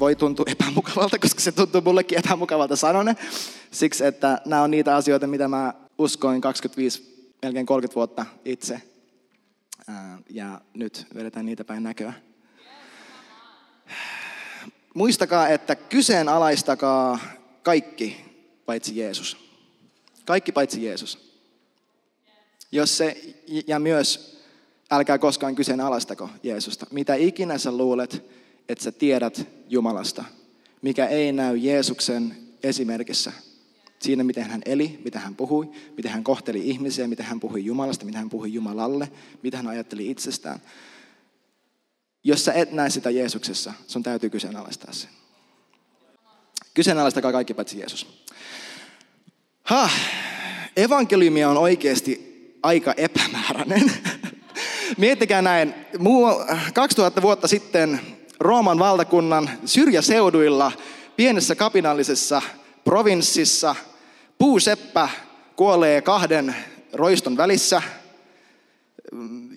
voi tuntua epämukavalta, koska se tuntuu mullekin epämukavalta sanone. Siksi, että nämä on niitä asioita, mitä mä uskoin 25, melkein 30 vuotta itse. Ja nyt vedetään niitä päin näköä. Muistakaa, että kyseenalaistakaa kaikki paitsi Jeesus. Kaikki paitsi Jeesus. Jos se, ja myös älkää koskaan kyseenalaistako Jeesusta. Mitä ikinä sä luulet, että sä tiedät Jumalasta, mikä ei näy Jeesuksen esimerkissä. Siinä, miten hän eli, mitä hän puhui, miten hän kohteli ihmisiä, miten hän puhui Jumalasta, mitä hän puhui Jumalalle, mitä hän ajatteli itsestään. Jos sä et näe sitä Jeesuksessa, sun täytyy kyseenalaistaa se. Kyseenalaistakaa kaikki paitsi Jeesus. Ha, evankeliumi on oikeasti aika epämääräinen. Miettikää näin, 2000 vuotta sitten Rooman valtakunnan syrjäseuduilla, pienessä kapinallisessa provinssissa, puuseppä kuolee kahden roiston välissä.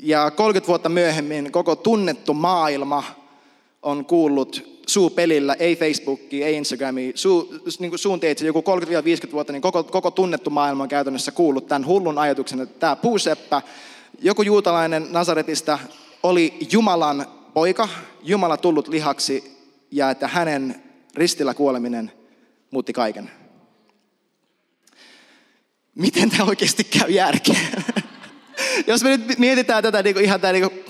Ja 30 vuotta myöhemmin koko tunnettu maailma on kuullut suupelillä, ei Facebookia, ei Instagramia, suu, niin kuin suun teitse, joku 30-50 vuotta, niin koko, koko tunnettu maailma on käytännössä kuullut tämän hullun ajatuksen, että tämä puuseppä, joku juutalainen Nazaretista oli Jumalan poika, Jumala tullut lihaksi ja että hänen ristillä kuoleminen muutti kaiken. Miten tämä oikeasti käy järkeen? Jos me nyt mietitään tätä niin kuin ihan, tämä, niin kuin,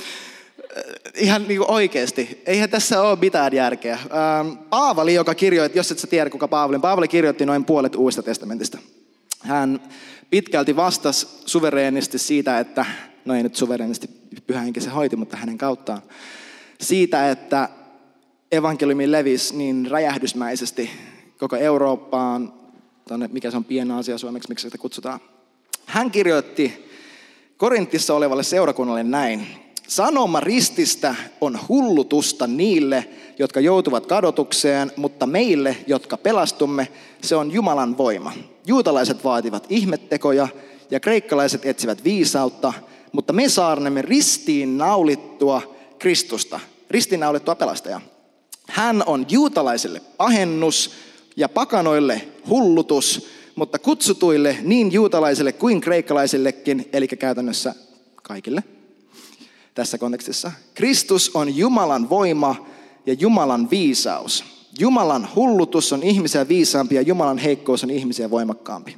ihan niin kuin oikeasti, eihän tässä ole mitään järkeä. Ähm, Paavali, joka kirjoitti, jos et sä tiedä kuka Paavali Paavali kirjoitti noin puolet Uudesta testamentista. Hän pitkälti vastasi suvereenisti siitä, että, no ei nyt suvereenisti pyhä se hoiti, mutta hänen kauttaan, siitä, että evankeliumi levisi niin räjähdysmäisesti koko Eurooppaan, tonne, mikä se on pieni asia suomeksi, miksi sitä kutsutaan. Hän kirjoitti Korintissa olevalle seurakunnalle näin. Sanoma rististä on hullutusta niille, jotka joutuvat kadotukseen, mutta meille, jotka pelastumme, se on Jumalan voima. Juutalaiset vaativat ihmettekoja ja kreikkalaiset etsivät viisautta, mutta me saarnemme ristiin naulittua Kristusta, ristiinnaulittua pelastajaa. Hän on juutalaisille pahennus ja pakanoille hullutus, mutta kutsutuille niin juutalaisille kuin kreikkalaisillekin, eli käytännössä kaikille tässä kontekstissa. Kristus on Jumalan voima ja Jumalan viisaus. Jumalan hullutus on ihmisiä viisaampi ja Jumalan heikkous on ihmisiä voimakkaampi.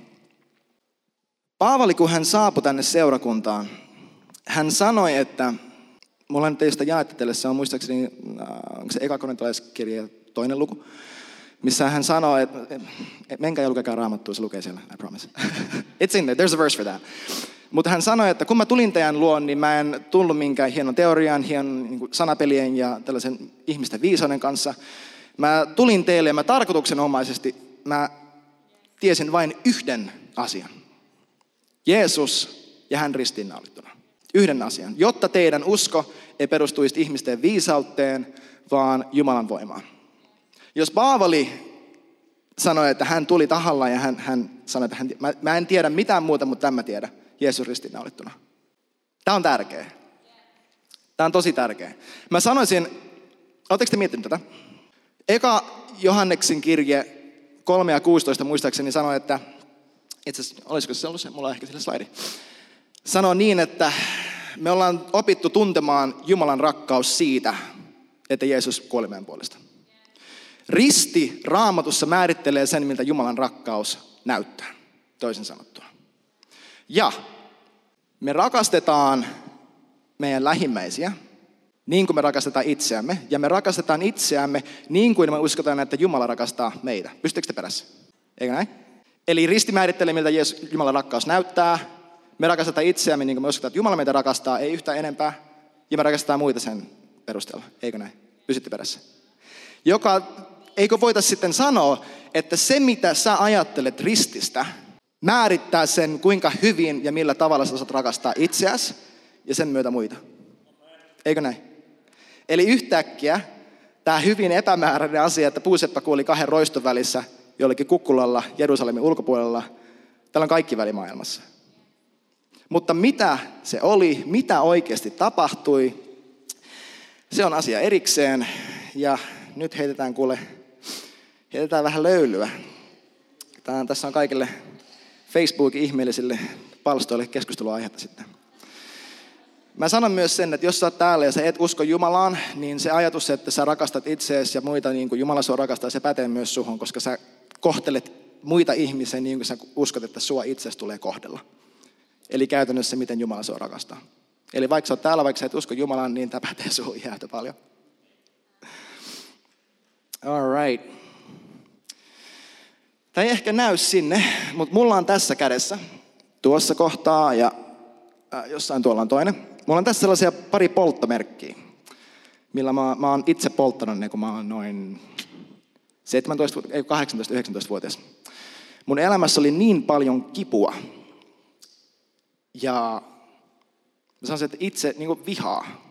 Paavali, kun hän saapui tänne seurakuntaan, hän sanoi, että Mulla on teistä jaettu teille, se on muistaakseni, äh, onko se eka toinen luku, missä hän sanoo, että menkää ja lukekaa raamattua, se lukee siellä, I promise. It's in there, there's a verse for that. Mutta hän sanoi, että kun mä tulin teidän luon, niin mä en tullut minkään hienon teorian, hienon niin sanapelien ja tällaisen ihmisten viisauden kanssa. Mä tulin teille ja mä tarkoituksenomaisesti, mä tiesin vain yhden asian. Jeesus ja hän ristiinnaulittuna. Yhden asian, jotta teidän usko ei perustuisi ihmisten viisauteen, vaan Jumalan voimaan. Jos Paavali sanoi, että hän tuli tahalla ja hän, hän sanoi, että hän, mä, mä en tiedä mitään muuta, mutta tämä tiedä, Jeesus ristiinnaulittuna. Tämä on tärkeä. Tämä on tosi tärkeä. Mä sanoisin, oletteko te miettinyt tätä? Eka Johanneksen kirje 3 ja 16 muistaakseni sanoi, että itse asiassa, olisiko se ollut se, mulla on ehkä sillä slaidi. Sanoo niin, että me ollaan opittu tuntemaan Jumalan rakkaus siitä, että Jeesus kuoli meidän puolesta. Risti raamatussa määrittelee sen, miltä Jumalan rakkaus näyttää, toisin sanottuna. Ja me rakastetaan meidän lähimmäisiä niin kuin me rakastetaan itseämme. Ja me rakastetaan itseämme niin kuin me uskotaan, että Jumala rakastaa meitä. Pystyttekö te perässä? Eikö näin? Eli risti määrittelee, miltä Jumalan rakkaus näyttää. Me rakastetaan itseämme niin kuin me uskotaan, että Jumala meitä rakastaa, ei yhtään enempää. Ja me rakastetaan muita sen perusteella. Eikö näin? Pysytte perässä. Joka eikö voita sitten sanoa, että se mitä sä ajattelet rististä, määrittää sen, kuinka hyvin ja millä tavalla sä saat rakastaa itseäsi ja sen myötä muita. Eikö näin? Eli yhtäkkiä tämä hyvin epämääräinen asia, että puuseppä kuoli kahden roiston välissä jollekin kukkulalla Jerusalemin ulkopuolella, tällä on kaikki välimaailmassa. Mutta mitä se oli, mitä oikeasti tapahtui, se on asia erikseen. Ja nyt heitetään kuule, heitetään vähän löylyä. Tämä, tässä on kaikille Facebookin ihmeellisille palstoille keskusteluaihetta sitten. Mä sanon myös sen, että jos sä oot täällä ja sä et usko Jumalaan, niin se ajatus, että sä rakastat itseäsi ja muita niin kuin Jumala sua rakastaa, se pätee myös suhun, koska sä kohtelet muita ihmisiä niin kuin sä uskot, että sua itsestä tulee kohdella. Eli käytännössä, miten Jumala sua rakastaa. Eli vaikka sä oot täällä, vaikka sä et usko Jumalaan, niin tämä pätee suhun ihan paljon. All right. Tämä ei ehkä näy sinne, mutta mulla on tässä kädessä, tuossa kohtaa ja äh, jossain tuolla on toinen. Mulla on tässä sellaisia pari polttomerkkiä, millä mä, mä oon itse polttanut ne, kun mä oon noin 17, 18-19-vuotias. Mun elämässä oli niin paljon kipua. Ja mä sanoisin, että itse niin kuin vihaa.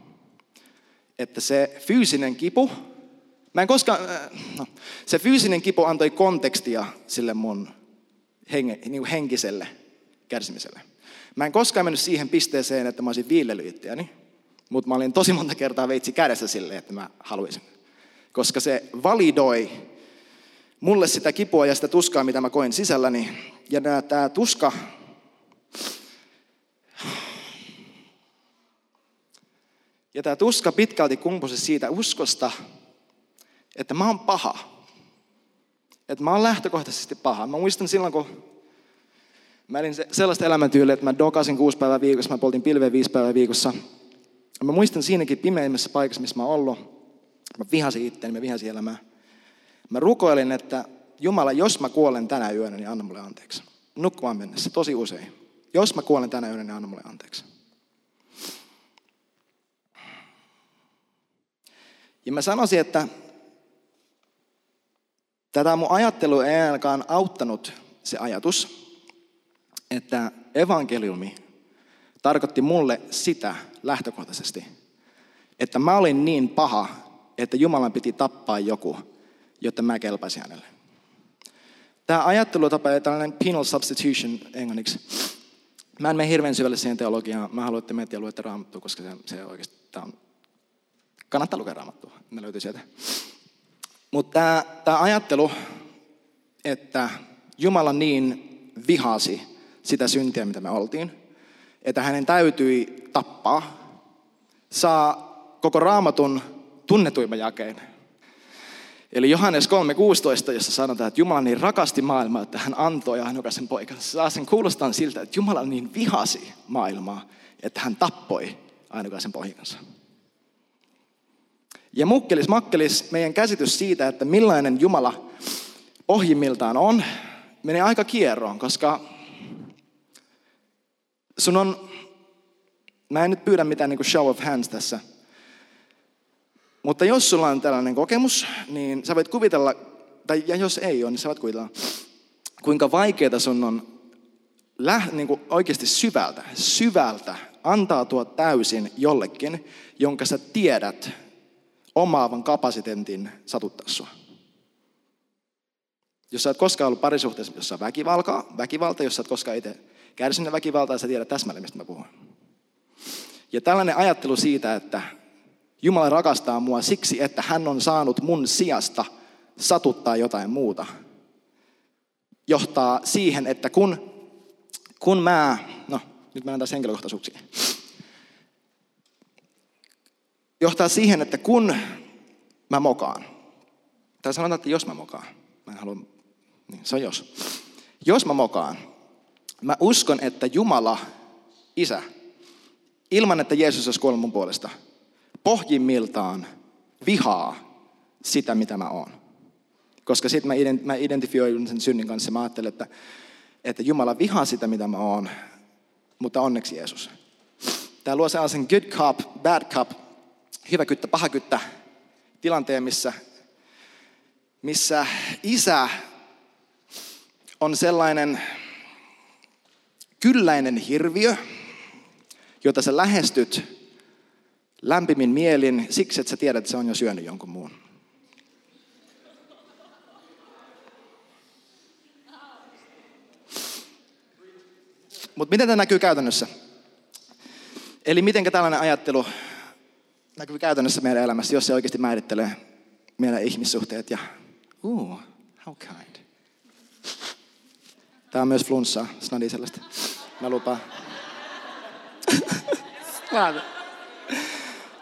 Että se fyysinen kipu, mä en koskaan, äh, no, se fyysinen kipu antoi kontekstia sille mun henge, niin kuin henkiselle kärsimiselle. Mä en koskaan mennyt siihen pisteeseen, että mä olisin viillely itseäni, mutta mä olin tosi monta kertaa veitsi kädessä silleen, että mä haluaisin. Koska se validoi mulle sitä kipua ja sitä tuskaa, mitä mä koin sisälläni. Ja tämä tuska, ja tämä tuska pitkälti kumpusi siitä uskosta, että mä oon paha. Että mä oon lähtökohtaisesti paha. Mä muistan silloin, kun Mä elin sellaista elämäntyyliä, että mä dokasin kuusi päivää viikossa, mä poltin pilveä viisi päivää viikossa. Mä muistan siinäkin pimeimmässä paikassa, missä mä ollut. Mä vihasin itteeni, mä vihasin elämää. Mä rukoilin, että Jumala, jos mä kuolen tänä yönä, niin anna mulle anteeksi. Nukkumaan mennessä, tosi usein. Jos mä kuolen tänä yönä, niin anna mulle anteeksi. Ja mä sanoisin, että tätä mun ajattelu ei ainakaan auttanut se ajatus, että evankeliumi tarkoitti mulle sitä lähtökohtaisesti, että mä olin niin paha, että Jumalan piti tappaa joku, jotta mä kelpaisin hänelle. Tämä ajattelutapa ja tällainen penal substitution englanniksi. Mä en mene hirveän syvälle siihen teologiaan. Mä haluan, että meitä luette raamattua, koska se, se oikeasti tämä on, kannattaa lukea raamattua. Ne löytyy sieltä. Mutta tämä, ajattelu, että Jumala niin vihasi sitä syntiä, mitä me oltiin, että hänen täytyi tappaa, saa koko raamatun tunnetuimman jakeen. Eli Johannes 3.16, jossa sanotaan, että Jumala niin rakasti maailmaa, että hän antoi ainokaisen poikansa. Saa sen kuulostaa siltä, että Jumala niin vihasi maailmaa, että hän tappoi ainokaisen poikansa. Ja mukkelis makkelis meidän käsitys siitä, että millainen Jumala ohjimmiltaan on, menee aika kierroon, koska Sun on, mä en nyt pyydä mitään niin show of hands tässä, mutta jos sulla on tällainen kokemus, niin sä voit kuvitella, tai ja jos ei ole, niin sä voit kuvitella, kuinka vaikeaa sun on läht, niin kuin oikeasti syvältä, syvältä antautua täysin jollekin, jonka sä tiedät omaavan kapasiteetin satuttaa sua. Jos sä et koskaan ollut parisuhteessa, jossa on väkivaltaa, väkivalta, jos sä et koskaan itse kärsinyt väkivaltaa, sä tiedät täsmälleen, mistä mä puhun. Ja tällainen ajattelu siitä, että Jumala rakastaa mua siksi, että hän on saanut mun sijasta satuttaa jotain muuta, johtaa siihen, että kun, kun mä, no nyt mennään taas henkilökohtaisuuksiin, johtaa siihen, että kun mä mokaan, tai sanotaan, että jos mä mokaan, mä en halua, niin se on jos. Jos mä mokaan, Mä uskon, että Jumala, Isä, ilman että Jeesus olisi kuollut mun puolesta, pohjimmiltaan vihaa sitä, mitä mä oon. Koska sitten mä, ident, mä sen synnin kanssa mä ajattelen, että, että Jumala vihaa sitä, mitä mä oon, mutta onneksi Jeesus. Tämä luo sellaisen good cup, bad cup, hyvä kyttä, paha kyttä tilanteen, missä, missä isä on sellainen kylläinen hirviö, jota sä lähestyt lämpimin mielin siksi, että sä tiedät, että se on jo syönyt jonkun muun. Mutta miten tämä näkyy käytännössä? Eli miten tällainen ajattelu näkyy käytännössä meidän elämässä, jos se oikeasti määrittelee meidän ihmissuhteet ja uh, how kind. Tämä on myös flunssaa, snadi sellaista. Mä lupaan.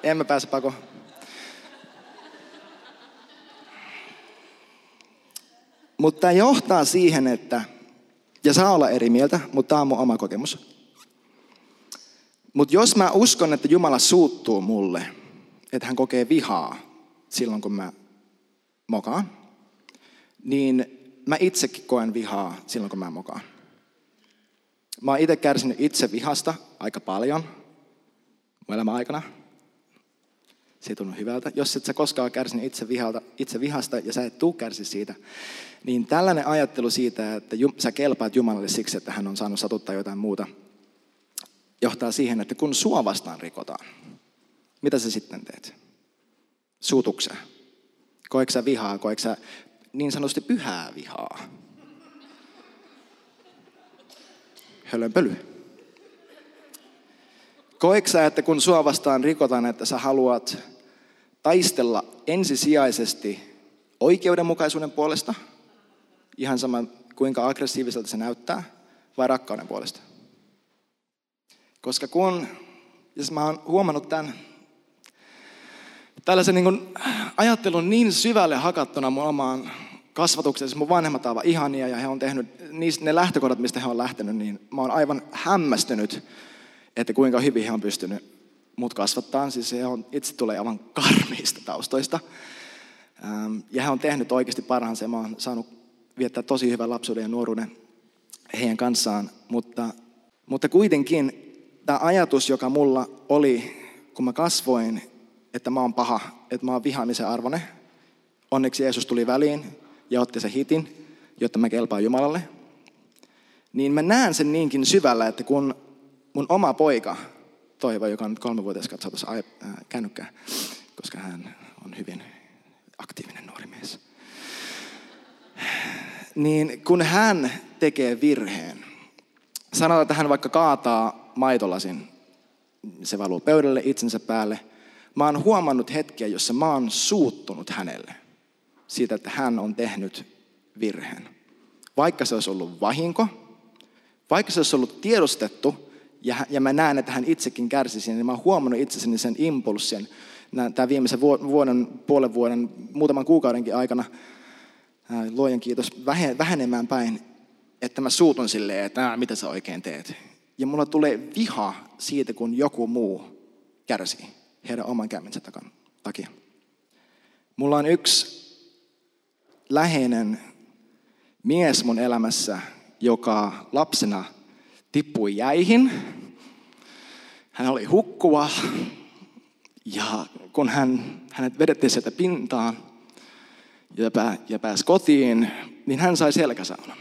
en mä pääse pakoon. Mutta tämä johtaa siihen, että, ja saa olla eri mieltä, mutta tämä on mun oma kokemus. Mutta jos mä uskon, että Jumala suuttuu mulle, että hän kokee vihaa silloin, kun mä mokaan, niin mä itsekin koen vihaa silloin, kun mä mokaan. Mä oon itse kärsinyt itse vihasta aika paljon mun elämän aikana. Se ei tunnu hyvältä. Jos et sä koskaan kärsinyt itse, vihalta, itse vihasta ja sä et tuu kärsi siitä, niin tällainen ajattelu siitä, että sä kelpaat Jumalalle siksi, että hän on saanut satuttaa jotain muuta, johtaa siihen, että kun sua vastaan rikotaan, mitä sä sitten teet? Suutukseen. Koeksä vihaa, koeksä niin sanotusti pyhää vihaa? Hölönpöly. Koeksä, että kun sua vastaan rikotaan, että sä haluat taistella ensisijaisesti oikeudenmukaisuuden puolesta, ihan sama kuinka aggressiiviselta se näyttää, vai rakkauden puolesta? Koska kun, jos mä oon huomannut tämän, tällaisen niin ajattelun niin syvälle hakattuna mun omaan kasvatukseen, siis mun vanhemmat ovat ihania ja he on tehnyt niistä, ne lähtökohdat, mistä he on lähtenyt, niin mä oon aivan hämmästynyt, että kuinka hyvin he on pystynyt mut kasvattaa. Siis he on, itse tulee aivan karmiista taustoista. Ähm, ja he on tehnyt oikeasti parhaansa ja mä oon saanut viettää tosi hyvän lapsuuden ja nuoruuden heidän kanssaan. Mutta, mutta kuitenkin tämä ajatus, joka mulla oli, kun mä kasvoin, että mä oon paha, että mä oon vihaamisen arvone. Onneksi Jeesus tuli väliin ja otti se hitin, jotta mä kelpaan Jumalalle. Niin mä näen sen niinkin syvällä, että kun mun oma poika, Toivo, joka on nyt kolmevuotias, katsoo tuossa äh, kännykkää, koska hän on hyvin aktiivinen nuori mies. Niin kun hän tekee virheen, sanotaan, että hän vaikka kaataa maitolasin, se valuu pöydälle itsensä päälle. Mä oon huomannut hetkiä, jossa mä oon suuttunut hänelle siitä, että hän on tehnyt virheen. Vaikka se olisi ollut vahinko, vaikka se olisi ollut tiedostettu, ja, ja mä näen, että hän itsekin kärsisi, niin mä oon huomannut itsessäni sen impulssin tämän viimeisen vuoden, puolen vuoden, muutaman kuukaudenkin aikana, luojan kiitos, vähenemään päin, että mä suutun silleen, että mitä sä oikein teet. Ja mulla tulee viha siitä, kun joku muu kärsii heidän oman käymänsä takia. Mulla on yksi läheinen mies mun elämässä, joka lapsena tippui jäihin. Hän oli hukkuva ja kun hän, hänet vedettiin sieltä pintaan ja, pää, ja pääsi kotiin, niin hän sai selkäsaunan.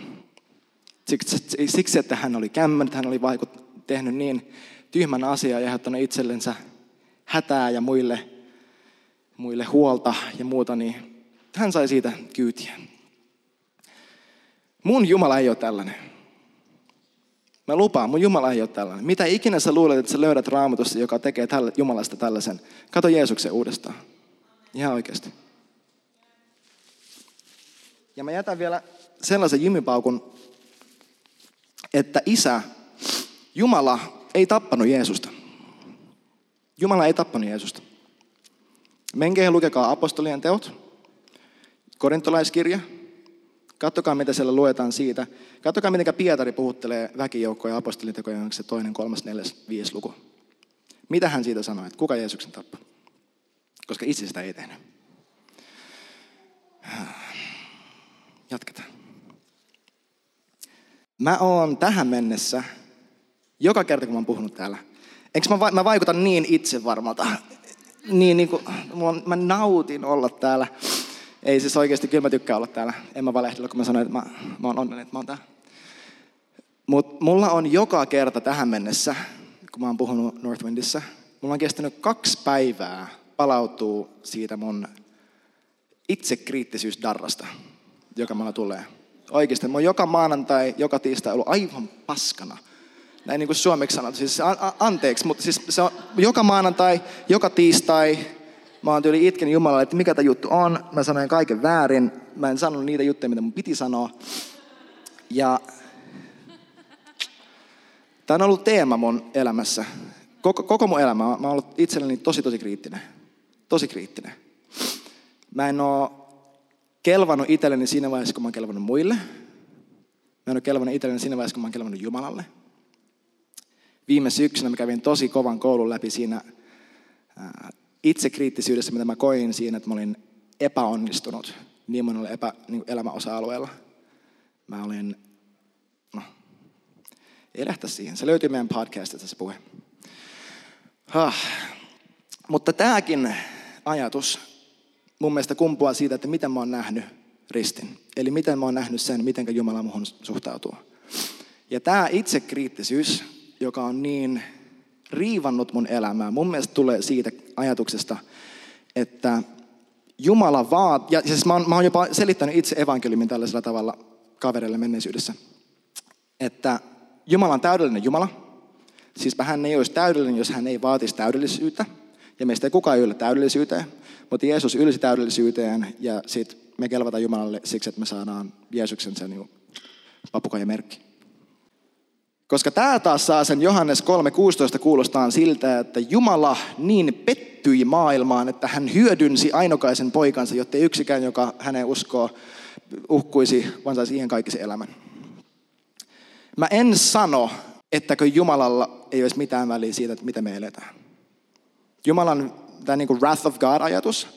Siksi, siksi, että hän oli kämmännyt, hän oli vaikut, tehnyt niin tyhmän asian ja aiheuttanut itsellensä hätää ja muille, muille huolta ja muuta, niin hän sai siitä kyytiä. Mun Jumala ei ole tällainen. Mä lupaan, mun Jumala ei ole tällainen. Mitä ikinä sä luulet, että sä löydät raamatusta, joka tekee tälle, Jumalasta tällaisen. Kato Jeesuksen uudestaan. Ihan oikeasti. Ja mä jätän vielä sellaisen jymipaukun että isä, Jumala ei tappanut Jeesusta. Jumala ei tappanut Jeesusta. Menkää ja lukekaa apostolien teot, korintolaiskirja. Kattokaa, mitä siellä luetaan siitä. Kattokaa, miten Pietari puhuttelee väkijoukkoja apostolien tekoja, onko se toinen, kolmas, neljäs, viides luku. Mitä hän siitä sanoi, että kuka Jeesuksen tappoi? Koska itse sitä ei tehnyt. Jatketaan. Mä oon tähän mennessä, joka kerta kun mä oon puhunut täällä, eikö mä, mä vaikutan niin itsevarmalta, niin, niin kuin, mä nautin olla täällä. Ei siis oikeasti, kyllä mä tykkään olla täällä. En mä valehdella, kun mä sanoin, että mä, mä oon onnellinen, että mä oon täällä. Mutta mulla on joka kerta tähän mennessä, kun mä oon puhunut Northwindissä, mulla on kestänyt kaksi päivää palautuu siitä mun itsekriittisyysdarrasta, joka mulla tulee. Oikeasti, mä oon joka maanantai, joka tiistai ollut aivan paskana. Näin niin kuin suomeksi sanottu, siis a- a- anteeksi, mutta siis se on joka maanantai, joka tiistai, mä oon tyyli itken Jumalalle, että mikä tämä juttu on. Mä sanoin kaiken väärin, mä en sanonut niitä juttuja, mitä mun piti sanoa. Ja tämä on ollut teema mun elämässä. Koko, koko mun elämä, mä oon ollut itselleni tosi tosi kriittinen. Tosi kriittinen. Mä en oo kelvannut itselleni siinä vaiheessa, kun mä oon kelvannut muille. Mä en ole kelvannut itselleni siinä vaiheessa, kun mä oon kelvannut Jumalalle. Viime syksynä mä kävin tosi kovan koulun läpi siinä itsekriittisyydessä, mitä mä koin siinä, että mä olin epäonnistunut niin monella epä, niin elämäosa-alueella. Mä olin, no, ei lähteä siihen. Se löytyy meidän podcastista se puhe. Huh. Mutta tämäkin ajatus mun mielestä kumpuaa siitä, että miten mä oon nähnyt ristin. Eli miten mä oon nähnyt sen, miten Jumala muhun suhtautuu. Ja tämä itsekriittisyys, joka on niin riivannut mun elämää, mun mielestä tulee siitä ajatuksesta, että Jumala vaat, ja siis mä oon, mä oon jopa selittänyt itse evankeliumin tällaisella tavalla kavereille menneisyydessä, että Jumala on täydellinen Jumala, siis hän ei olisi täydellinen, jos hän ei vaatisi täydellisyyttä, ja meistä ei kukaan yllä täydellisyyteen, mutta Jeesus ylsi täydellisyyteen, ja sitten me kelvataan Jumalalle siksi, että me saadaan Jeesuksen sen niin merkki. Koska tämä taas saa sen Johannes 3.16 kuulostaa siltä, että Jumala niin pettyi maailmaan, että hän hyödynsi ainokaisen poikansa, jotta yksikään, joka hänen uskoo, uhkuisi, vaan saisi siihen kaikki elämän. Mä en sano, ettäkö Jumalalla ei olisi mitään väliä siitä, että miten me eletään. Jumalan tämä niin wrath of God-ajatus,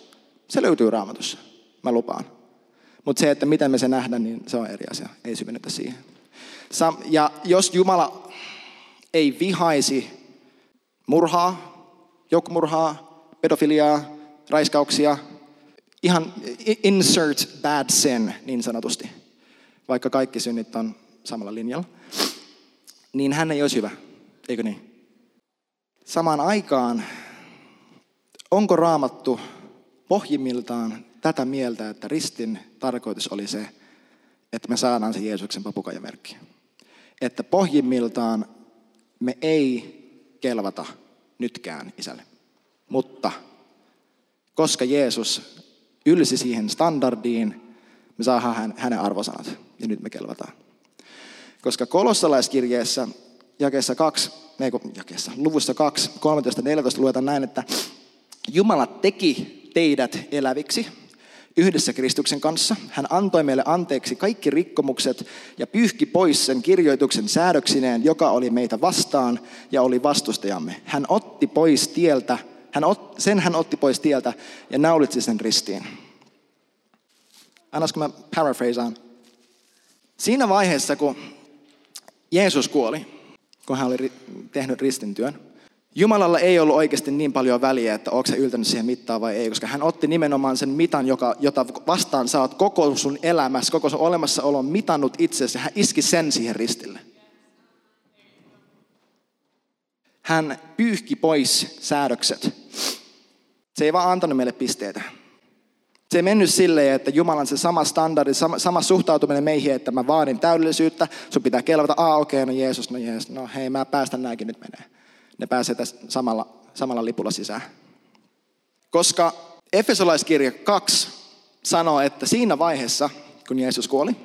se löytyy raamatussa. Mä lupaan. Mutta se, että miten me se nähdään, niin se on eri asia. Ei syvennetä siihen. Ja jos Jumala ei vihaisi murhaa, joukkomurhaa, pedofiliaa, raiskauksia, ihan insert bad sin niin sanotusti, vaikka kaikki synnit on samalla linjalla, niin hän ei olisi hyvä, eikö niin? Samaan aikaan, onko raamattu pohjimmiltaan tätä mieltä, että ristin tarkoitus oli se, että me saadaan se Jeesuksen papukajamerkki? Että pohjimmiltaan me ei kelvata nytkään isälle. Mutta koska Jeesus ylsi siihen standardiin, me saadaan hänen arvosanat ja nyt me kelvataan. Koska kolossalaiskirjeessä jakeessa 2, ei jakeessa, luvussa 2, 13, 14 luetaan näin, että Jumala teki teidät eläviksi yhdessä Kristuksen kanssa. Hän antoi meille anteeksi kaikki rikkomukset ja pyyhki pois sen kirjoituksen säädöksineen, joka oli meitä vastaan ja oli vastustajamme. Hän otti pois tieltä, hän ot, sen hän otti pois tieltä ja naulitsi sen ristiin. Annasko mä paraphrasaan? Siinä vaiheessa, kun Jeesus kuoli, kun hän oli tehnyt ristintyön, Jumalalla ei ollut oikeasti niin paljon väliä, että onko se yltänyt siihen mittaan vai ei, koska hän otti nimenomaan sen mitan, joka, jota vastaan oot koko sun elämässä, koko sun olemassaolon mitannut itsesi, hän iski sen siihen ristille. Hän pyyhki pois säädökset. Se ei vaan antanut meille pisteitä. Se ei mennyt silleen, että Jumalan se sama standardi, sama, sama suhtautuminen meihin, että mä vaadin täydellisyyttä, sun pitää kelvata, aa okei, okay, no Jeesus, no Jeesus, no hei, mä päästän nämäkin nyt menee ne pääsee tässä samalla, samalla lipulla sisään. Koska Efesolaiskirja 2 sanoo, että siinä vaiheessa, kun Jeesus kuoli,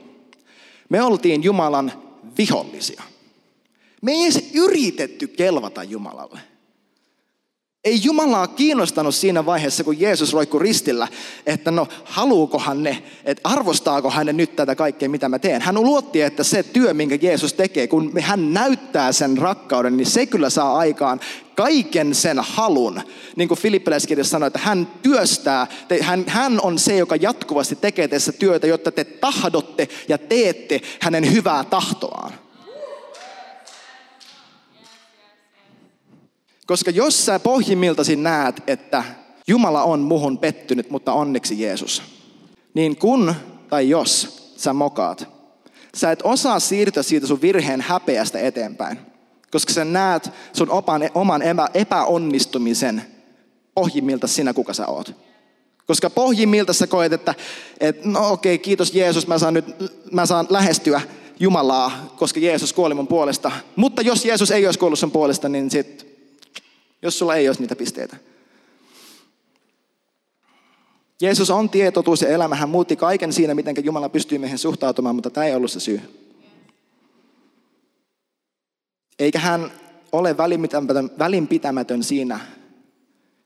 me oltiin Jumalan vihollisia. Me ei edes yritetty kelvata Jumalalle. Ei Jumalaa kiinnostanut siinä vaiheessa, kun Jeesus roikkui ristillä, että no haluukohan ne, että arvostaako hän nyt tätä kaikkea, mitä mä teen. Hän luotti, että se työ, minkä Jeesus tekee, kun hän näyttää sen rakkauden, niin se kyllä saa aikaan kaiken sen halun. Niin kuin Filippiläiskirjassa sanoi, että hän työstää, hän, hän on se, joka jatkuvasti tekee tässä työtä, jotta te tahdotte ja teette hänen hyvää tahtoaan. Koska jos sä pohjimmiltasi näet, että Jumala on muhun pettynyt, mutta onneksi Jeesus. niin kun tai jos sä mokaat, sä et osaa siirtyä siitä sun virheen häpeästä eteenpäin, koska sä näet sun opan, oman epäonnistumisen pohjimmilta sinä, kuka sä oot. Koska pohjimmilta sä koet, että, että no okei, okay, kiitos Jeesus, mä saan nyt mä saan lähestyä Jumalaa, koska Jeesus kuoli mun puolesta. Mutta jos Jeesus ei olisi kuollut sun puolesta, niin sit, jos sulla ei olisi niitä pisteitä. Jeesus on tietotuus ja elämä. Hän muutti kaiken siinä, miten Jumala pystyy meihin suhtautumaan, mutta tämä ei ollut se syy. Eikä hän ole välinpitämätön, siinä,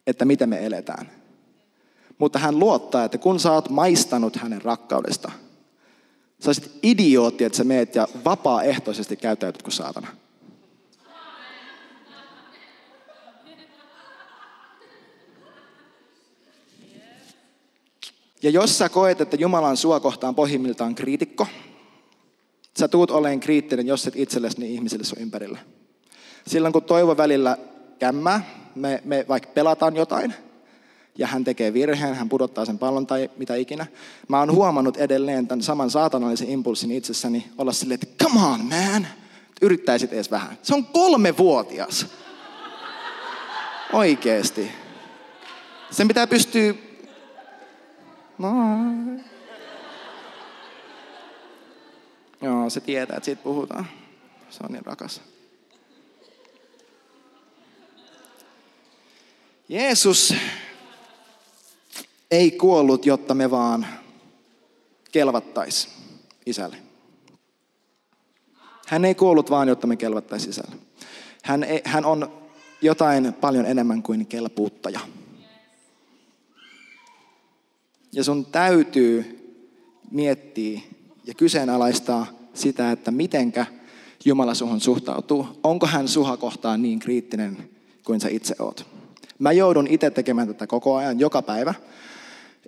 että miten me eletään. Mutta hän luottaa, että kun sä oot maistanut hänen rakkaudesta, sä olisit idiootti, että sä meet ja vapaaehtoisesti käyttäytyt kuin saatana. Ja jos sä koet, että Jumala on sua kohtaan pohjimmiltaan kriitikko, sä tuut olemaan kriittinen, jos et itsellesi niin ihmisille sun ympärillä. Silloin kun toivo välillä kämmää, me, me vaikka pelataan jotain, ja hän tekee virheen, hän pudottaa sen pallon tai mitä ikinä. Mä oon huomannut edelleen tämän saman saatanallisen impulssin itsessäni olla silleen, että come on man, yrittäisit edes vähän. Se on kolme vuotias. Oikeesti. Sen pitää pystyä Moi. Joo, se tietää, että siitä puhutaan. Se on niin rakas. Jeesus ei kuollut, jotta me vaan kelvattais isälle. Hän ei kuollut vaan, jotta me kelvattaisi isälle. Hän, ei, hän on jotain paljon enemmän kuin kelpuuttaja. Ja sun täytyy miettiä ja kyseenalaistaa sitä, että mitenkä Jumala suhun suhtautuu. Onko hän suha kohtaan niin kriittinen kuin sä itse oot? Mä joudun itse tekemään tätä koko ajan, joka päivä.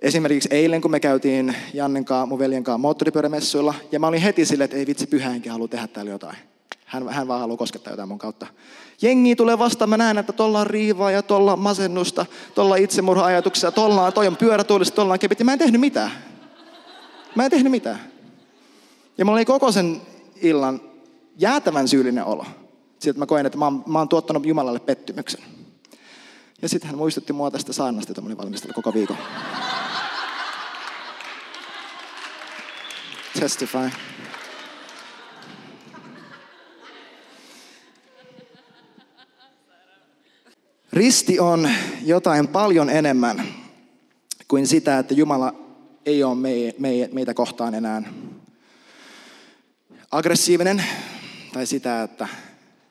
Esimerkiksi eilen, kun me käytiin Jannen kanssa, mun veljen kanssa moottoripyörämessuilla, ja mä olin heti silleen, että ei vitsi, pyhä enkä halua tehdä täällä jotain. Hän, hän vaan haluaa koskettaa jotain mun kautta. Jengi tulee vastaan, mä näen, että tuolla on riivaa ja tuolla on masennusta, tuolla on itsemurha-ajatuksia, tuolla on, toi on pyörätuolista, tuolla on kepit, ja mä en tehnyt mitään. Mä en tehnyt mitään. Ja mulla oli koko sen illan jäätävän syyllinen olo. Siitä mä koen, että mä oon, mä oon tuottanut Jumalalle pettymyksen. Ja sitten hän muistutti mua tästä saannasta, jota mä olin valmistellut koko viikon. Testify. Risti on jotain paljon enemmän kuin sitä, että Jumala ei ole meitä kohtaan enää aggressiivinen tai sitä, että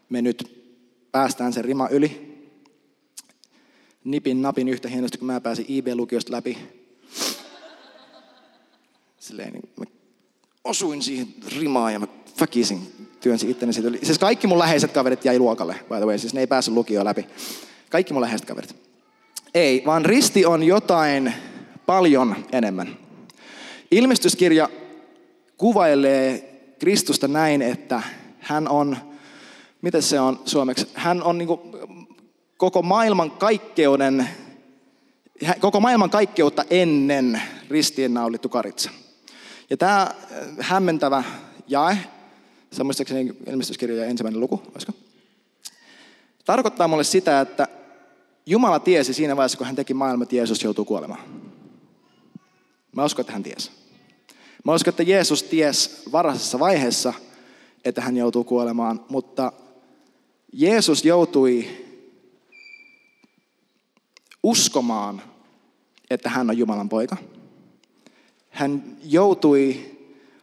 me nyt päästään sen rima yli. Nipin napin yhtä hienosti, kun mä pääsin IB-lukiosta läpi. Silleen, niin mä osuin siihen rimaan ja mä väkisin työnsin itteni siitä yli. Siis kaikki mun läheiset kaverit jäi luokalle, by the way. Siis ne ei päässyt lukioon läpi. Kaikki mun läheiset kaverit. Ei, vaan risti on jotain paljon enemmän. Ilmestyskirja kuvailee Kristusta näin, että hän on, miten se on suomeksi, hän on niin koko maailman kaikkeuden, koko maailman kaikkeutta ennen ristiin naulittu karitsa. Ja tämä äh, hämmentävä jae, se on muistaakseni ilmestyskirja ensimmäinen luku, olisiko? Tarkoittaa mulle sitä, että Jumala tiesi siinä vaiheessa, kun hän teki maailman, että Jeesus joutuu kuolemaan. Mä uskon, että hän tiesi. Mä uskon, että Jeesus ties varhaisessa vaiheessa, että hän joutuu kuolemaan, mutta Jeesus joutui uskomaan, että hän on Jumalan poika. Hän joutui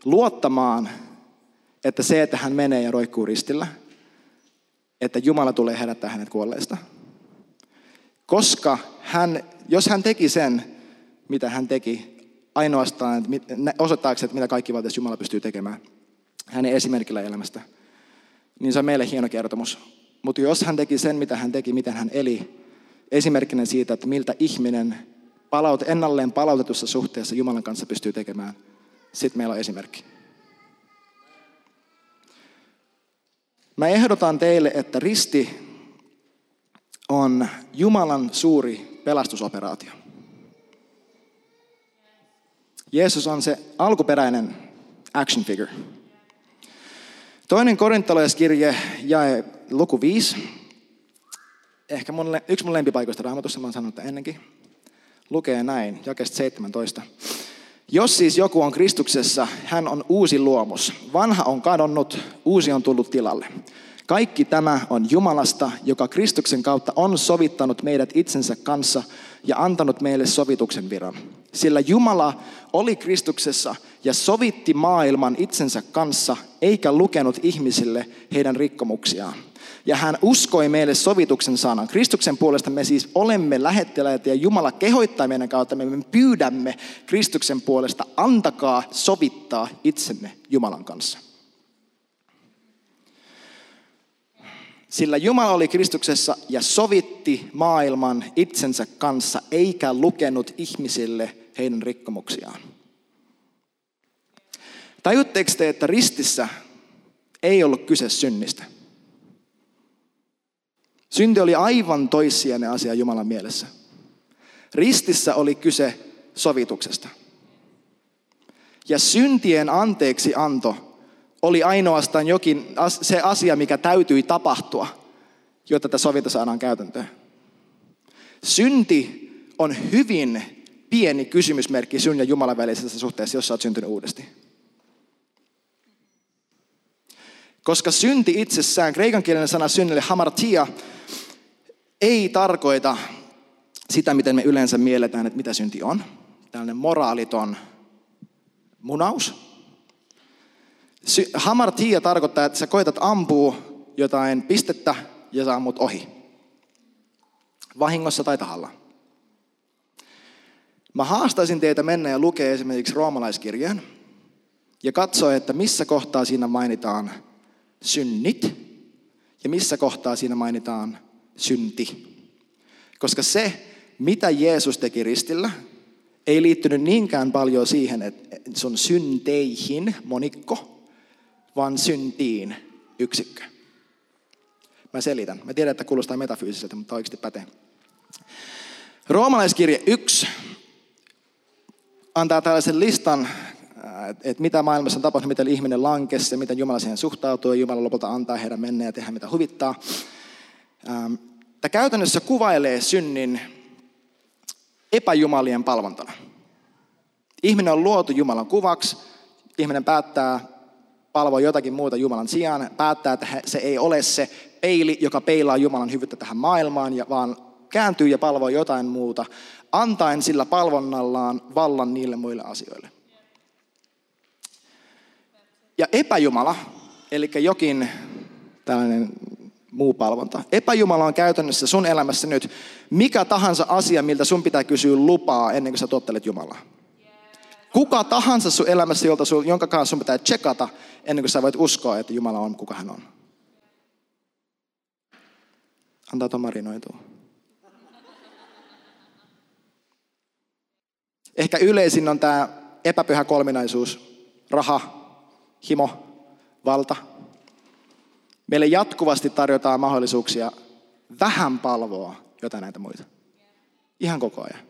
luottamaan, että se, että hän menee ja roikkuu ristillä, että Jumala tulee herättää hänet kuolleista – koska hän, jos hän teki sen, mitä hän teki, ainoastaan osoittaakseen, että mitä kaikki valtias Jumala pystyy tekemään hänen esimerkillä elämästä, niin se on meille hieno kertomus. Mutta jos hän teki sen, mitä hän teki, miten hän eli, esimerkkinä siitä, että miltä ihminen palaut, ennalleen palautetussa suhteessa Jumalan kanssa pystyy tekemään, sitten meillä on esimerkki. Mä ehdotan teille, että risti on Jumalan suuri pelastusoperaatio. Jeesus on se alkuperäinen action figure. Toinen korintolaiskirje jae luku 5. Ehkä mun, yksi mun lempipaikoista raamatussa, mä oon sanonut ennenkin. Lukee näin, jakesta 17. Jos siis joku on Kristuksessa, hän on uusi luomus. Vanha on kadonnut, uusi on tullut tilalle. Kaikki tämä on Jumalasta, joka Kristuksen kautta on sovittanut meidät itsensä kanssa ja antanut meille sovituksen viran. Sillä Jumala oli Kristuksessa ja sovitti maailman itsensä kanssa, eikä lukenut ihmisille heidän rikkomuksiaan. Ja hän uskoi meille sovituksen sanan. Kristuksen puolesta me siis olemme lähettiläitä ja Jumala kehoittaa meidän kautta. Me pyydämme Kristuksen puolesta, antakaa sovittaa itsemme Jumalan kanssa. Sillä Jumala oli Kristuksessa ja sovitti maailman itsensä kanssa, eikä lukenut ihmisille heidän rikkomuksiaan. Tajutteko te, että ristissä ei ollut kyse synnistä? Synti oli aivan toissijainen asia Jumalan mielessä. Ristissä oli kyse sovituksesta. Ja syntien anteeksi anto oli ainoastaan jokin se asia, mikä täytyi tapahtua, jotta tätä sovinto saadaan käytäntöön. Synti on hyvin pieni kysymysmerkki sun ja Jumalan välisessä suhteessa, jos oot syntynyt uudesti. Koska synti itsessään, kreikankielinen sana synnille hamartia, ei tarkoita sitä, miten me yleensä mielletään, että mitä synti on. Tällainen moraaliton munaus. Hamartia tarkoittaa, että sä koetat ampua jotain pistettä ja sä ammut ohi. Vahingossa tai tahalla. Mä haastaisin teitä mennä ja lukea esimerkiksi roomalaiskirjan ja katsoa, että missä kohtaa siinä mainitaan synnit ja missä kohtaa siinä mainitaan synti. Koska se, mitä Jeesus teki ristillä, ei liittynyt niinkään paljon siihen, että sun synteihin monikko, vaan syntiin yksikkö. Mä selitän. Mä tiedän, että kuulostaa metafyysiseltä, mutta oikeasti pätee. Roomalaiskirje 1 antaa tällaisen listan, että mitä maailmassa on tapahtunut, miten ihminen lankesi ja miten Jumala siihen suhtautuu ja Jumala lopulta antaa heidän mennä ja tehdä mitä huvittaa. Tämä käytännössä kuvailee synnin epäjumalien palvontana. Ihminen on luotu Jumalan kuvaksi. Ihminen päättää palvoa jotakin muuta Jumalan sijaan. Päättää, että se ei ole se peili, joka peilaa Jumalan hyvyyttä tähän maailmaan, vaan kääntyy ja palvoo jotain muuta, antaen sillä palvonnallaan vallan niille muille asioille. Ja epäjumala, eli jokin tällainen muu palvonta. Epäjumala on käytännössä sun elämässä nyt mikä tahansa asia, miltä sun pitää kysyä lupaa ennen kuin sä tottelet Jumalaa. Kuka tahansa sun elämässä, jolta sun, jonka kanssa sun pitää tsekata ennen kuin sä voit uskoa, että Jumala on kuka hän on. Antaa tuon marinoitua. Ehkä yleisin on tämä epäpyhä kolminaisuus. Raha, himo, valta. Meille jatkuvasti tarjotaan mahdollisuuksia vähän palvoa jotain näitä muita. Ihan koko ajan.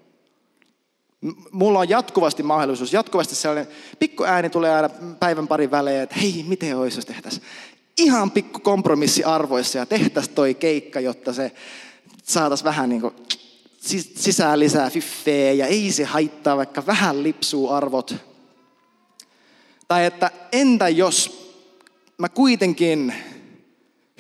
Mulla on jatkuvasti mahdollisuus, jatkuvasti sellainen pikku ääni tulee aina päivän parin välein, että hei, miten olisi, jos tehtäisiin ihan pikku kompromissi arvoissa ja tehtäisiin toi keikka, jotta se saataisiin vähän niin kuin sisään lisää fiffeä ja ei se haittaa, vaikka vähän lipsuu arvot. Tai että entä jos mä kuitenkin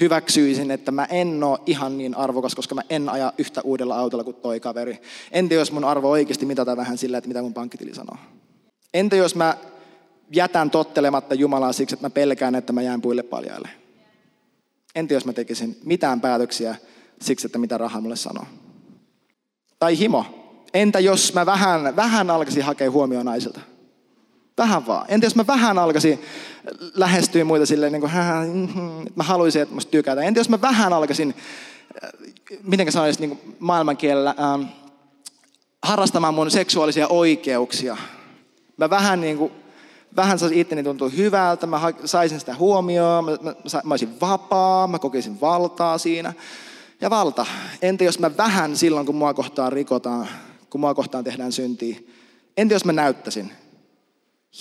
hyväksyisin, että mä en ole ihan niin arvokas, koska mä en aja yhtä uudella autolla kuin toi kaveri. Entä jos mun arvo oikeasti mitataan vähän sillä, että mitä mun pankkitili sanoo? Entä jos mä jätän tottelematta Jumalaa siksi, että mä pelkään, että mä jään puille paljaille? Entä jos mä tekisin mitään päätöksiä siksi, että mitä raha mulle sanoo? Tai himo. Entä jos mä vähän, vähän alkaisin hakea huomioon naisilta? Vähän vaan. Entä jos mä vähän alkaisin lähestyä muita silleen, niin kuin, että mä haluaisin, että musta tykätään. Entä jos mä vähän alkaisin, äh, miten sanoisin niin maailmankielellä, ähm, harrastamaan mun seksuaalisia oikeuksia. Mä vähän niin kuin, vähän saisin itteni tuntua hyvältä, mä saisin sitä huomioon, mä, mä, mä olisin vapaa, mä kokisin valtaa siinä. Ja valta. Entä jos mä vähän silloin, kun mua kohtaan rikotaan, kun mua kohtaan tehdään syntiä, entä jos mä näyttäisin,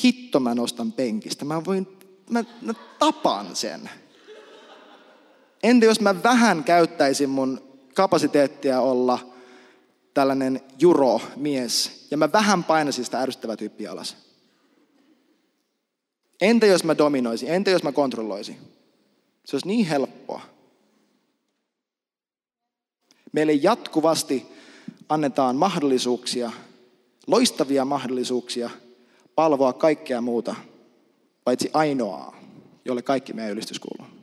Hitto mä nostan penkistä. Mä voin, mä, mä tapan sen. Entä jos mä vähän käyttäisin mun kapasiteettia olla tällainen juro-mies ja mä vähän painaisin sitä ärsyttävää tyyppiä alas? Entä jos mä dominoisin? Entä jos mä kontrolloisin? Se olisi niin helppoa. Meille jatkuvasti annetaan mahdollisuuksia, loistavia mahdollisuuksia palvoa kaikkea muuta, paitsi ainoaa, jolle kaikki meidän ylistys kuuluu.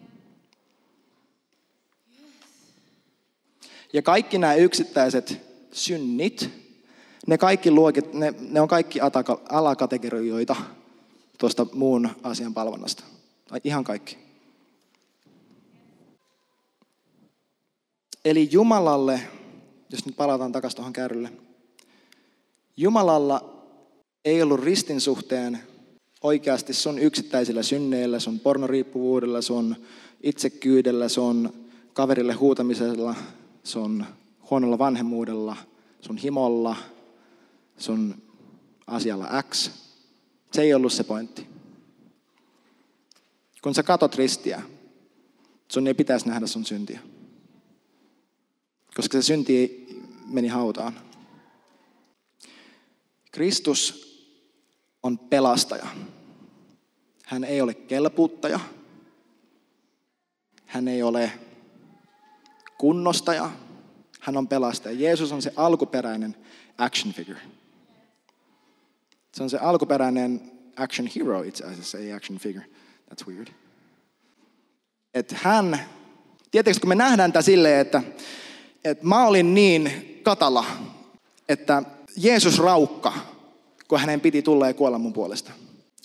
Ja kaikki nämä yksittäiset synnit, ne kaikki luokit, ne, ne on kaikki alakategorioita tuosta muun asian palvonnasta. Ihan kaikki. Eli Jumalalle, jos nyt palataan takaisin tuohon kärrylle, Jumalalla ei ollut ristin suhteen oikeasti sun yksittäisillä synneillä, sun pornoriippuvuudella, sun itsekyydellä, sun kaverille huutamisella, sun huonolla vanhemmuudella, sun himolla, sun asialla X. Se ei ollut se pointti. Kun sä katot ristiä, sun ei pitäisi nähdä sun syntiä. Koska se synti meni hautaan. Kristus on pelastaja. Hän ei ole kelpuuttaja. Hän ei ole kunnostaja. Hän on pelastaja. Jeesus on se alkuperäinen action figure. Se on se alkuperäinen action hero itse asiassa, ei action figure. That's weird. Että hän, tietysti kun me nähdään tämä silleen, että, että mä olin niin katala, että Jeesus raukka, kun hänen piti tulla ja kuolla mun puolesta.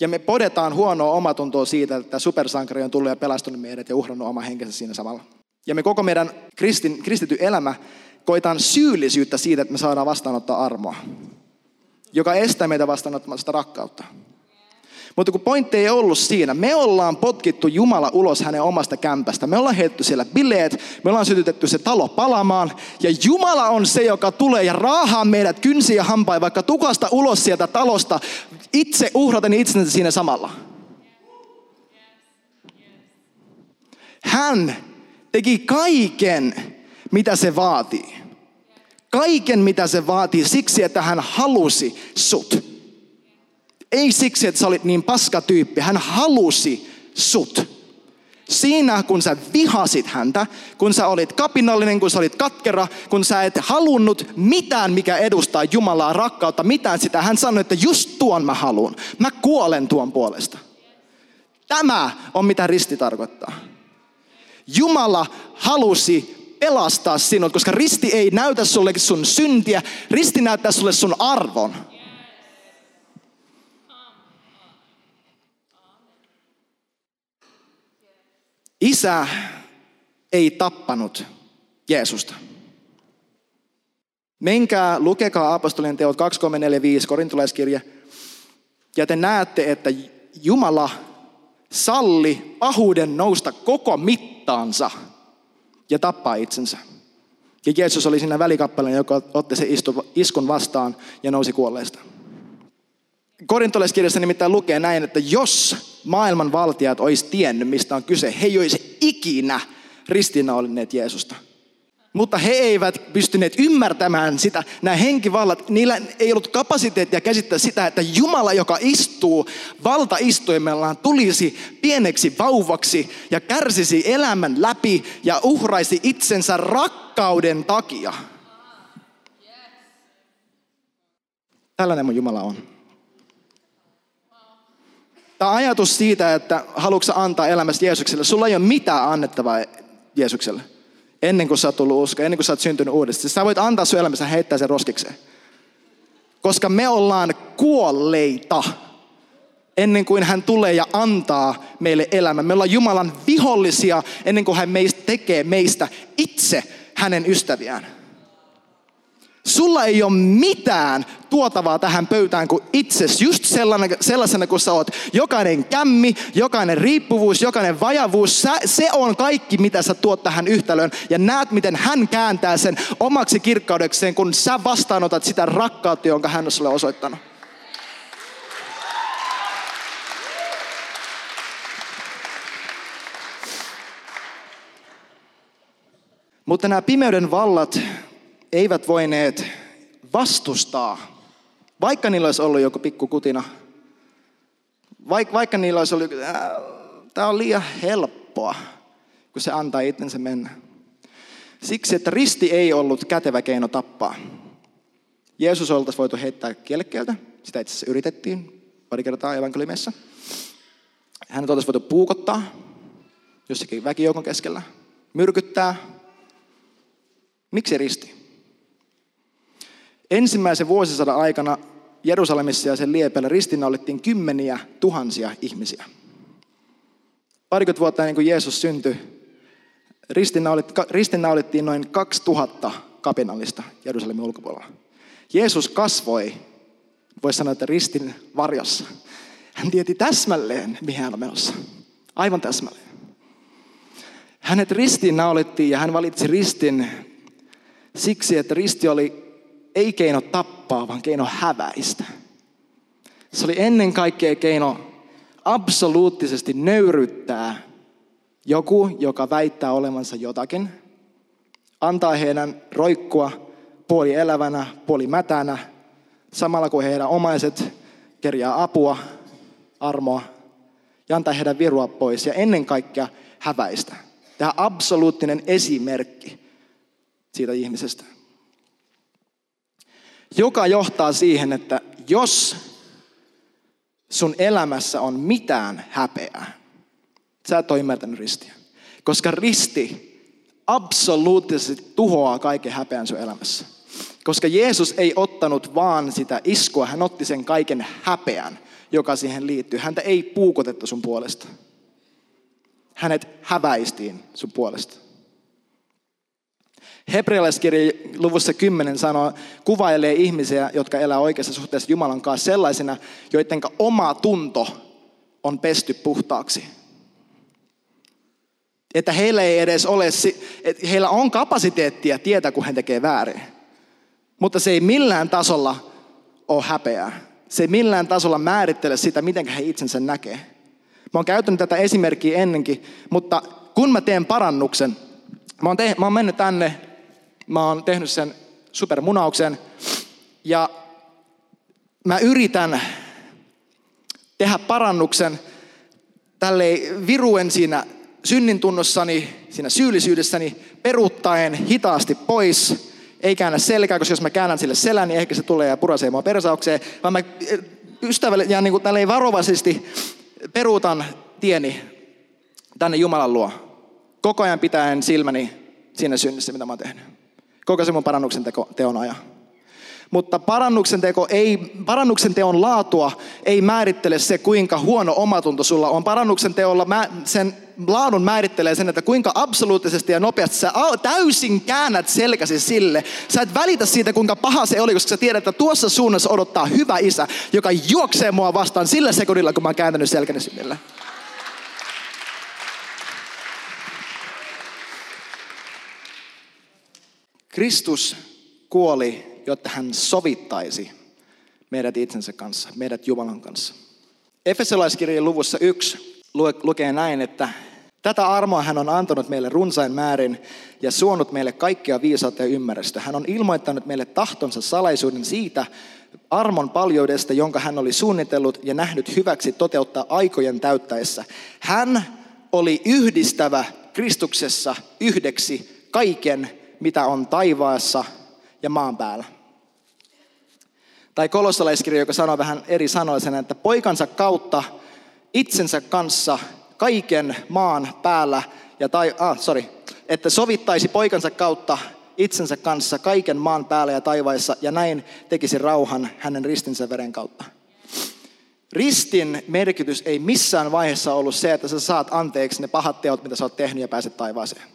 Ja me podetaan huonoa omatuntoa siitä, että supersankari on tullut ja pelastunut meidät ja uhrannut oma henkensä siinä samalla. Ja me koko meidän kristin, kristity elämä koitaan syyllisyyttä siitä, että me saadaan vastaanottaa armoa, joka estää meitä vastaanottamasta rakkautta. Mutta kun pointti ei ollut siinä, me ollaan potkittu Jumala ulos hänen omasta kämpästä. Me ollaan heitetty siellä bileet, me ollaan sytytetty se talo palamaan. Ja Jumala on se, joka tulee ja raahaa meidät kynsiä hampain vaikka tukasta ulos sieltä talosta. Itse uhraten itsensä siinä samalla. Hän teki kaiken, mitä se vaatii. Kaiken, mitä se vaatii siksi, että hän halusi sut. Ei siksi, että sä olit niin paska tyyppi. Hän halusi sut. Siinä, kun sä vihasit häntä, kun sä olit kapinallinen, kun sä olit katkera, kun sä et halunnut mitään, mikä edustaa Jumalaa rakkautta, mitään sitä. Hän sanoi, että just tuon mä haluan. Mä kuolen tuon puolesta. Tämä on mitä risti tarkoittaa. Jumala halusi pelastaa sinut, koska risti ei näytä sulle sun syntiä, risti näyttää sulle sun arvon. Isä ei tappanut Jeesusta. Menkää, lukekaa apostolien teot 2345, korintolaiskirja, ja te näette, että Jumala salli pahuuden nousta koko mittaansa ja tappaa itsensä. Ja Jeesus oli siinä välikappaleen, joka otti se iskun vastaan ja nousi kuolleesta. Korintolaiskirjassa nimittäin lukee näin, että jos maailman valtiat olisi tiennyt, mistä on kyse, he ei olisi ikinä ristiinnaolineet Jeesusta. Mutta he eivät pystyneet ymmärtämään sitä. Nämä henkivallat, niillä ei ollut kapasiteettia käsittää sitä, että Jumala, joka istuu valtaistuimellaan, tulisi pieneksi vauvaksi ja kärsisi elämän läpi ja uhraisi itsensä rakkauden takia. Tällainen mun Jumala on. Tämä ajatus siitä, että haluatko antaa elämästä Jeesukselle, sulla ei ole mitään annettavaa Jeesukselle ennen kuin sä oot tullut usko, ennen kuin sä oot syntynyt uudestaan. Sä voit antaa sun elämässä heittää sen roskikseen. Koska me ollaan kuolleita ennen kuin hän tulee ja antaa meille elämän. Me ollaan Jumalan vihollisia ennen kuin hän meistä tekee meistä itse hänen ystäviään. Sulla ei ole mitään tuotavaa tähän pöytään kuin itsesi, just sellainen, sellaisena kuin sä oot. Jokainen kämmi, jokainen riippuvuus, jokainen vajavuus, sä, se on kaikki, mitä sä tuot tähän yhtälöön. Ja näet, miten hän kääntää sen omaksi kirkkaudekseen, kun sä vastaanotat sitä rakkautta, jonka hän on sulle osoittanut. Mutta nämä pimeyden vallat eivät voineet vastustaa, vaikka niillä olisi ollut joku pikku kutina, vaikka niillä olisi ollut, tämä on liian helppoa, kun se antaa itsensä mennä. Siksi, että risti ei ollut kätevä keino tappaa. Jeesus oltaisiin voitu heittää kielekkeeltä, sitä itse asiassa yritettiin pari kertaa evankeliumissa. Hänet oltaisiin voitu puukottaa jossakin väkijoukon keskellä, myrkyttää. Miksi risti? Ensimmäisen vuosisadan aikana Jerusalemissa ja sen liepeillä ristinnaulettiin kymmeniä tuhansia ihmisiä. Parikymmentä vuotta ennen kuin Jeesus syntyi, ristinnaulittiin noin 2000 kapinallista Jerusalemin ulkopuolella. Jeesus kasvoi, voisi sanoa, että ristin varjossa. Hän tieti täsmälleen, mihin hän on menossa. Aivan täsmälleen. Hänet ristiin naulittiin ja hän valitsi ristin siksi, että risti oli ei keino tappaa, vaan keino häväistä. Se oli ennen kaikkea keino absoluuttisesti nöyryttää joku, joka väittää olevansa jotakin, antaa heidän roikkua puoli elävänä, puoli mätänä, samalla kun heidän omaiset kerjää apua, armoa ja antaa heidän virua pois ja ennen kaikkea häväistä. Tämä absoluuttinen esimerkki siitä ihmisestä. Joka johtaa siihen, että jos sun elämässä on mitään häpeää, sä et ole ymmärtänyt ristiä. Koska risti absoluuttisesti tuhoaa kaiken häpeän sun elämässä. Koska Jeesus ei ottanut vaan sitä iskua, hän otti sen kaiken häpeän, joka siihen liittyy. Häntä ei puukotettu sun puolesta. Hänet häväistiin sun puolesta. Hebrealaiskirja luvussa 10 sanoo, kuvailee ihmisiä, jotka elää oikeassa suhteessa Jumalan kanssa sellaisena, joiden oma tunto on pesty puhtaaksi. Että heillä ei edes ole, että heillä on kapasiteettia tietää, kun he tekee väärin. Mutta se ei millään tasolla ole häpeää. Se ei millään tasolla määrittele sitä, miten he itsensä näkee. Mä oon käyttänyt tätä esimerkkiä ennenkin, mutta kun mä teen parannuksen, mä oon, te- mä oon mennyt tänne, mä oon tehnyt sen supermunauksen ja mä yritän tehdä parannuksen tälle viruen siinä synnintunnossani, siinä syyllisyydessäni, peruuttaen hitaasti pois, ei käännä selkää, koska jos mä käännän sille selän, niin ehkä se tulee ja purasee mua persaukseen, vaan mä eh, ystävälle ja niin kuin ei varovaisesti peruutan tieni tänne Jumalan luo. Koko ajan pitäen silmäni siinä synnissä, mitä mä oon tehnyt. Koko se parannuksen teko, teon ajan. Mutta parannuksen, teko ei, parannuksen teon laatua ei määrittele se, kuinka huono omatunto sulla on. Parannuksen teolla mä, sen laadun määrittelee sen, että kuinka absoluuttisesti ja nopeasti sä täysin käännät selkäsi sille. Sä et välitä siitä, kuinka paha se oli, koska sä tiedät, että tuossa suunnassa odottaa hyvä isä, joka juoksee mua vastaan sillä sekunnilla, kun mä oon kääntänyt selkäni sinne. Kristus kuoli, jotta hän sovittaisi meidät itsensä kanssa, meidät Jumalan kanssa. Efesolaiskirjan luvussa 1 lukee näin, että Tätä armoa hän on antanut meille runsain määrin ja suonut meille kaikkia viisautta ja ymmärrystä. Hän on ilmoittanut meille tahtonsa salaisuuden siitä armon paljoudesta, jonka hän oli suunnitellut ja nähnyt hyväksi toteuttaa aikojen täyttäessä. Hän oli yhdistävä Kristuksessa yhdeksi kaiken, mitä on taivaassa ja maan päällä. Tai kolossalaiskirja, joka sanoo vähän eri sanoisena, että poikansa kautta itsensä kanssa kaiken maan päällä, ja tai, ah, sorry, että sovittaisi poikansa kautta itsensä kanssa kaiken maan päällä ja taivaissa, ja näin tekisi rauhan hänen ristinsä veren kautta. Ristin merkitys ei missään vaiheessa ollut se, että sä saat anteeksi ne pahat teot, mitä sä oot tehnyt ja pääset taivaaseen.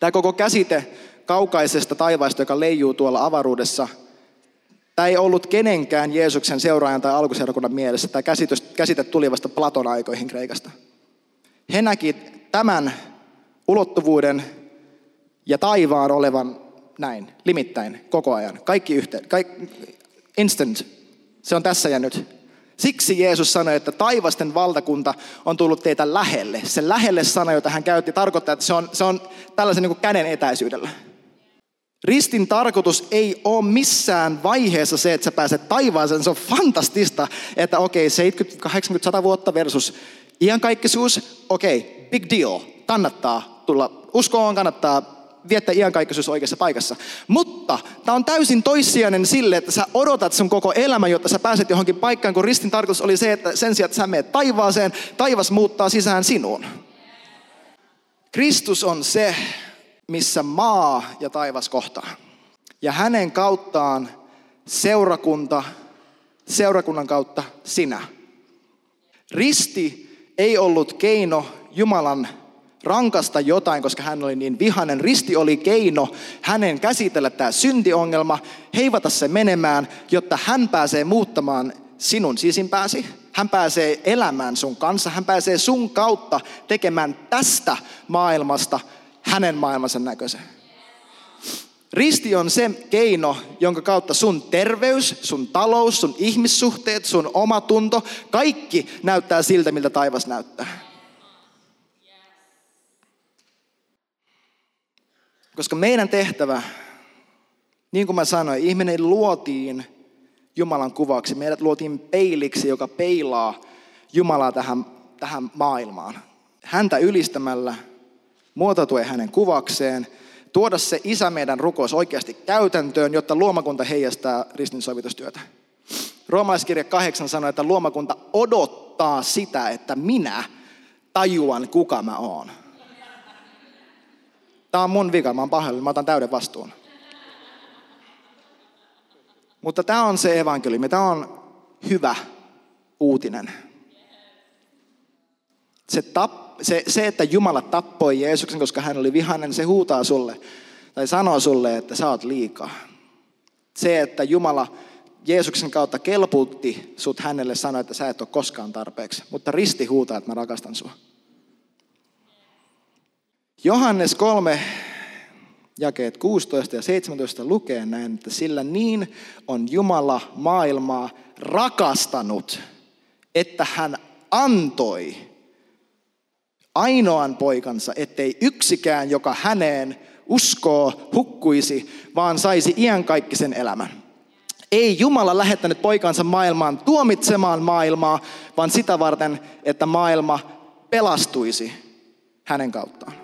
Tämä koko käsite kaukaisesta taivaasta, joka leijuu tuolla avaruudessa, Tämä ei ollut kenenkään Jeesuksen seuraajan tai alkuseurakunnan mielessä. Tämä käsitys, käsite tuli vasta Platon aikoihin Kreikasta. He näki tämän ulottuvuuden ja taivaan olevan näin, limittäin, koko ajan. Kaikki yhteen, kaik, instant, se on tässä ja nyt. Siksi Jeesus sanoi, että taivasten valtakunta on tullut teitä lähelle. Se lähelle sana, jota hän käytti, tarkoittaa, että se on, se on tällaisen niin käden etäisyydellä. Ristin tarkoitus ei ole missään vaiheessa se, että sä pääset taivaaseen. Se on fantastista, että okei, okay, 70, 80, 100 vuotta versus iankaikkisuus. Okei, big deal. Kannattaa tulla uskoon, kannattaa viettää iankaikkisuus oikeassa paikassa. Mutta tämä on täysin toissijainen sille, että sä odotat sun koko elämä, jotta sä pääset johonkin paikkaan, kun ristin tarkoitus oli se, että sen sijaan, että sä menet taivaaseen, taivas muuttaa sisään sinuun. Kristus on se, missä maa ja taivas kohtaa. Ja hänen kauttaan seurakunta, seurakunnan kautta sinä. Risti ei ollut keino Jumalan rankasta jotain, koska hän oli niin vihanen. Risti oli keino hänen käsitellä tämä syntiongelma, heivata se menemään, jotta hän pääsee muuttamaan sinun sisimpääsi. Hän pääsee elämään sun kanssa. Hän pääsee sun kautta tekemään tästä maailmasta hänen maailmansa näköisen. Risti on se keino, jonka kautta sun terveys, sun talous, sun ihmissuhteet, sun omatunto, kaikki näyttää siltä, miltä taivas näyttää. Koska meidän tehtävä, niin kuin mä sanoin, ihminen luotiin Jumalan kuvaksi. Meidät luotiin peiliksi, joka peilaa Jumalaa tähän, tähän maailmaan. Häntä ylistämällä, muotoutuen hänen kuvakseen, tuoda se isä meidän rukous oikeasti käytäntöön, jotta luomakunta heijastaa ristinsovitustyötä. Roomalaiskirja 8 sanoi, että luomakunta odottaa sitä, että minä tajuan, kuka mä oon. Tämä on mun vika, mä oon pahoillani, mä otan täyden vastuun. Mutta tämä on se evankeliumi, tämä on hyvä uutinen. Se, tap, se, se, että Jumala tappoi Jeesuksen, koska hän oli vihainen, se huutaa sulle tai sanoo sulle, että sä oot liikaa. Se, että Jumala Jeesuksen kautta kelpuutti sut hänelle sanoi, että sä et ole koskaan tarpeeksi. Mutta risti huutaa, että mä rakastan sua. Johannes 3, jakeet 16 ja 17 lukee näin, että sillä niin on Jumala maailmaa rakastanut, että hän antoi ainoan poikansa, ettei yksikään, joka häneen uskoo, hukkuisi, vaan saisi iankaikkisen elämän. Ei Jumala lähettänyt poikansa maailmaan tuomitsemaan maailmaa, vaan sitä varten, että maailma pelastuisi hänen kauttaan.